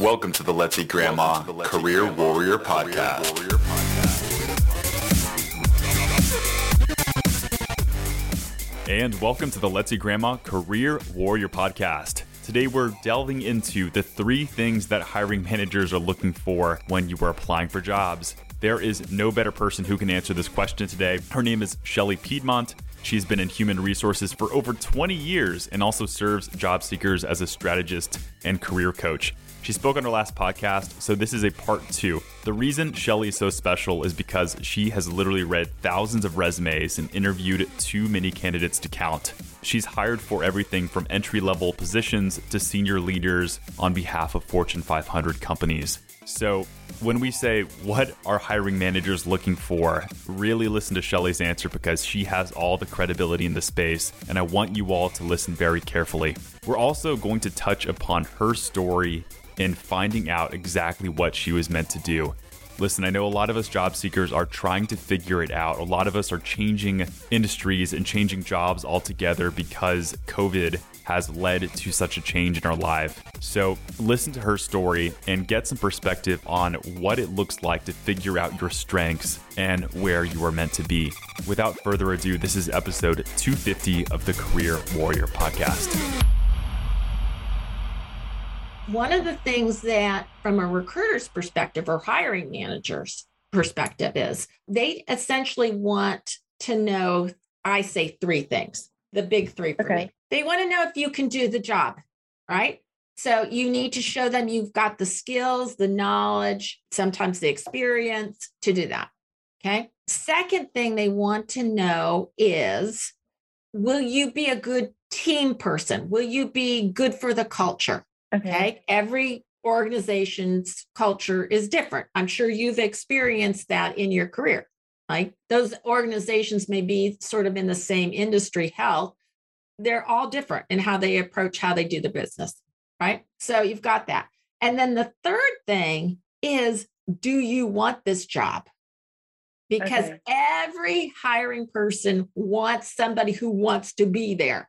Welcome to the Let's Eat Grandma Career Warrior Podcast. And welcome to the Let's Eat Grandma Career Warrior Podcast. Today, we're delving into the three things that hiring managers are looking for when you are applying for jobs. There is no better person who can answer this question today. Her name is Shelly Piedmont. She's been in human resources for over 20 years and also serves job seekers as a strategist and career coach. She spoke on her last podcast, so this is a part two. The reason Shelly is so special is because she has literally read thousands of resumes and interviewed too many candidates to count. She's hired for everything from entry level positions to senior leaders on behalf of Fortune 500 companies. So, when we say what are hiring managers looking for, really listen to Shelly's answer because she has all the credibility in the space, and I want you all to listen very carefully. We're also going to touch upon her story in finding out exactly what she was meant to do. Listen, I know a lot of us job seekers are trying to figure it out. A lot of us are changing industries and changing jobs altogether because COVID has led to such a change in our life. So, listen to her story and get some perspective on what it looks like to figure out your strengths and where you are meant to be. Without further ado, this is episode 250 of the Career Warrior podcast. One of the things that, from a recruiter's perspective or hiring manager's perspective, is they essentially want to know, I say three things, the big three for Okay. me. They want to know if you can do the job, right? So you need to show them you've got the skills, the knowledge, sometimes the experience to do that. Okay. Second thing they want to know is will you be a good team person? Will you be good for the culture? Okay. Every organization's culture is different. I'm sure you've experienced that in your career. Right? Those organizations may be sort of in the same industry, health. They're all different in how they approach how they do the business. Right. So you've got that. And then the third thing is do you want this job? Because Okay. every hiring person wants somebody who wants to be there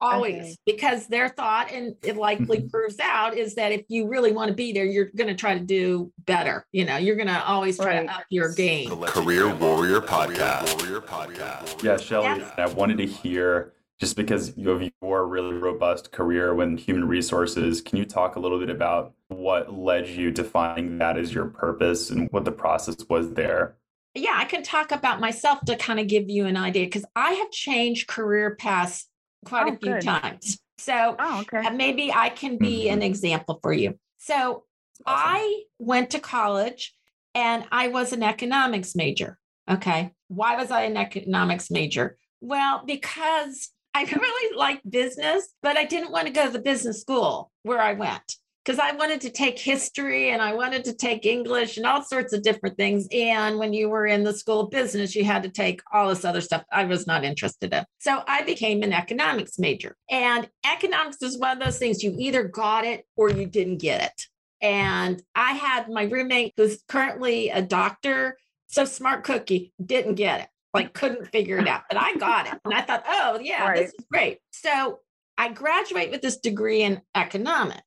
always Okay. because their thought and it likely Mhm. proves out is that if you really want to be there you're going to try to do better you know you're going to always try Right. to up your game The Let's Eat Career Grandma Warrior Career Podcast. Warrior Podcast. Yeah, Shelly, Yeah. I wanted to hear just because you have your really robust career with human resources, can you talk a little bit about what led you to finding that as your purpose and what the process was there? yeah i can talk about myself to kind of give you an idea because i have changed career paths quite a Oh, few good. times so Oh, okay. uh, maybe i can be an example for you so I went to college and I was an economics major. Okay. Why was I an economics major? Well, because I really liked business, but I didn't want to go to the business school where I went because I wanted to take history and I wanted to take English and all sorts of different things. And when you were in the school of business, you had to take all this other stuff I was not interested in. So I became an economics major. And economics is one of those things you either got it or you didn't get it. And I had my roommate who's currently a doctor, so smart cookie, didn't get it, like couldn't figure it out. But I got it. And I thought, oh, yeah, this is great. So I graduate with this degree in economics.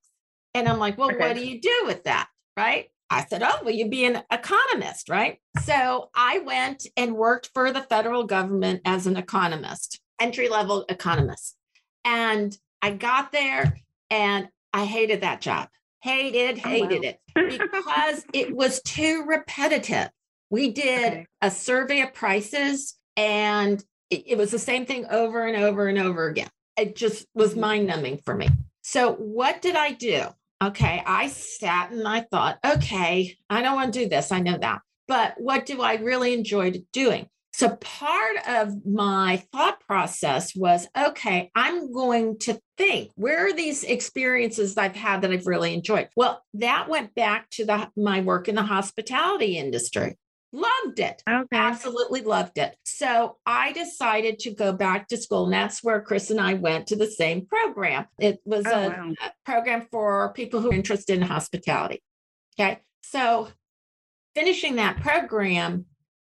And I'm like, well, Okay. what do you do with that? Right. I said, oh, well, you'd be an economist, right? So I went and worked for the federal government as an economist, entry level economist. And I got there and I hated that job. Hated, Oh, wow. hated it because it was too repetitive. We did Okay. a survey of prices and it, it was the same thing over and over and over again. It just was Mhm. mind numbing for me. So, what did I do? Okay, I sat and I thought, okay, I don't want to do this. I know that. But what do I really enjoy doing? So, part of my thought process was okay, I'm going to think where are these experiences I've had that I've really enjoyed? Well, that went back to the, my work in the hospitality industry. Loved it Okay. absolutely loved it. So I decided to go back to school. And that's where Chris and I went to the same program. It was Oh, a, wow. a program for people who are interested in hospitality. Okay. So finishing that program,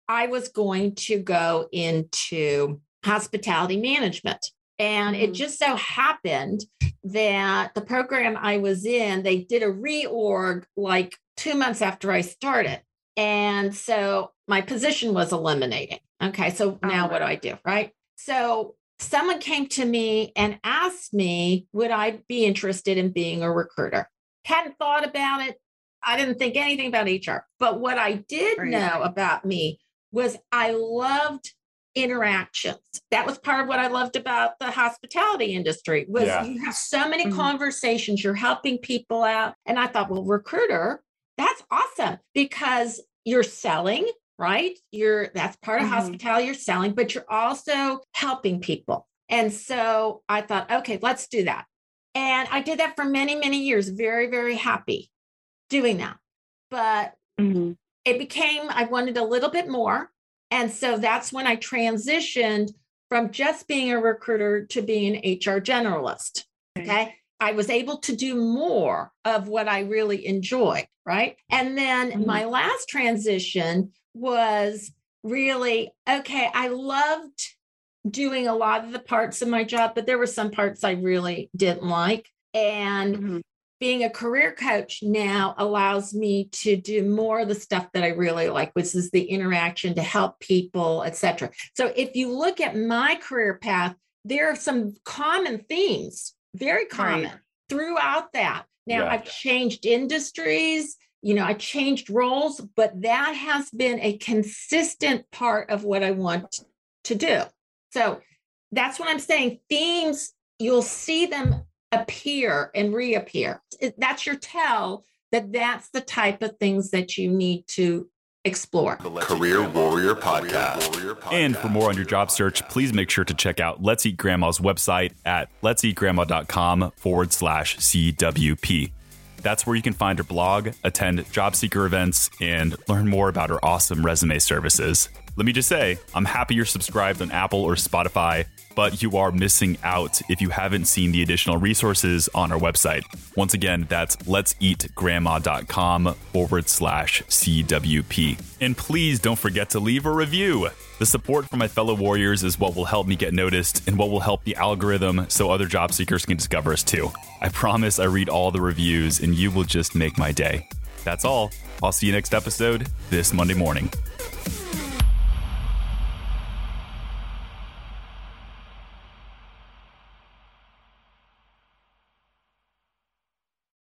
I was going to go into hospitality management. And it Mhm. just so happened that the program I was in, they did a reorg like two months after I started. And so my position was eliminated. Okay. So now what do I do? Right. So someone came to me and asked me, would I be interested in being a recruiter? Hadn't thought about it. I didn't think anything about HR. But what I did right. know about me was I loved interactions. That was part of what I loved about the hospitality industry was yeah. you have so many mm-hmm. conversations, you're helping people out. And I thought, well, recruiter, that's awesome because you're selling, right? You're that's part of mm-hmm. hospitality, you're selling, but you're also helping people. And so I thought, okay, let's do that. And I did that for many, many years, very, very happy doing that. But mm-hmm. it became, I wanted a little bit more. And so that's when I transitioned from just being a recruiter to being an HR generalist. Okay. I was able to do more of what I really enjoyed. Right. And then mm-hmm. my last transition was really okay. I loved doing a lot of the parts of my job, but there were some parts I really didn't like. And mm-hmm being a career coach now allows me to do more of the stuff that I really like, which is the interaction to help people, etc. So if you look at my career path, there are some common themes, very common right. throughout that. Now yeah. I've changed industries, you know, I changed roles, but that has been a consistent part of what I want to do. So that's what I'm saying. Themes, you'll see them appear and reappear. That's your tell that that's the type of things that you need to explore. Career Warrior Podcast. And for more on your job search, please make sure to check out Let's Eat Grandma's website at let'seatgrandma.com forward slash CWP. That's where you can find her blog, attend job seeker events, and learn more about her awesome resume services. Let me just say, I'm happy you're subscribed on Apple or Spotify but you are missing out if you haven't seen the additional resources on our website. Once again, that's let'seatgrandma.com forward slash CWP. And please don't forget to leave a review. The support from my fellow warriors is what will help me get noticed and what will help the algorithm so other job seekers can discover us too. I promise I read all the reviews and you will just make my day. That's all. I'll see you next episode this Monday morning.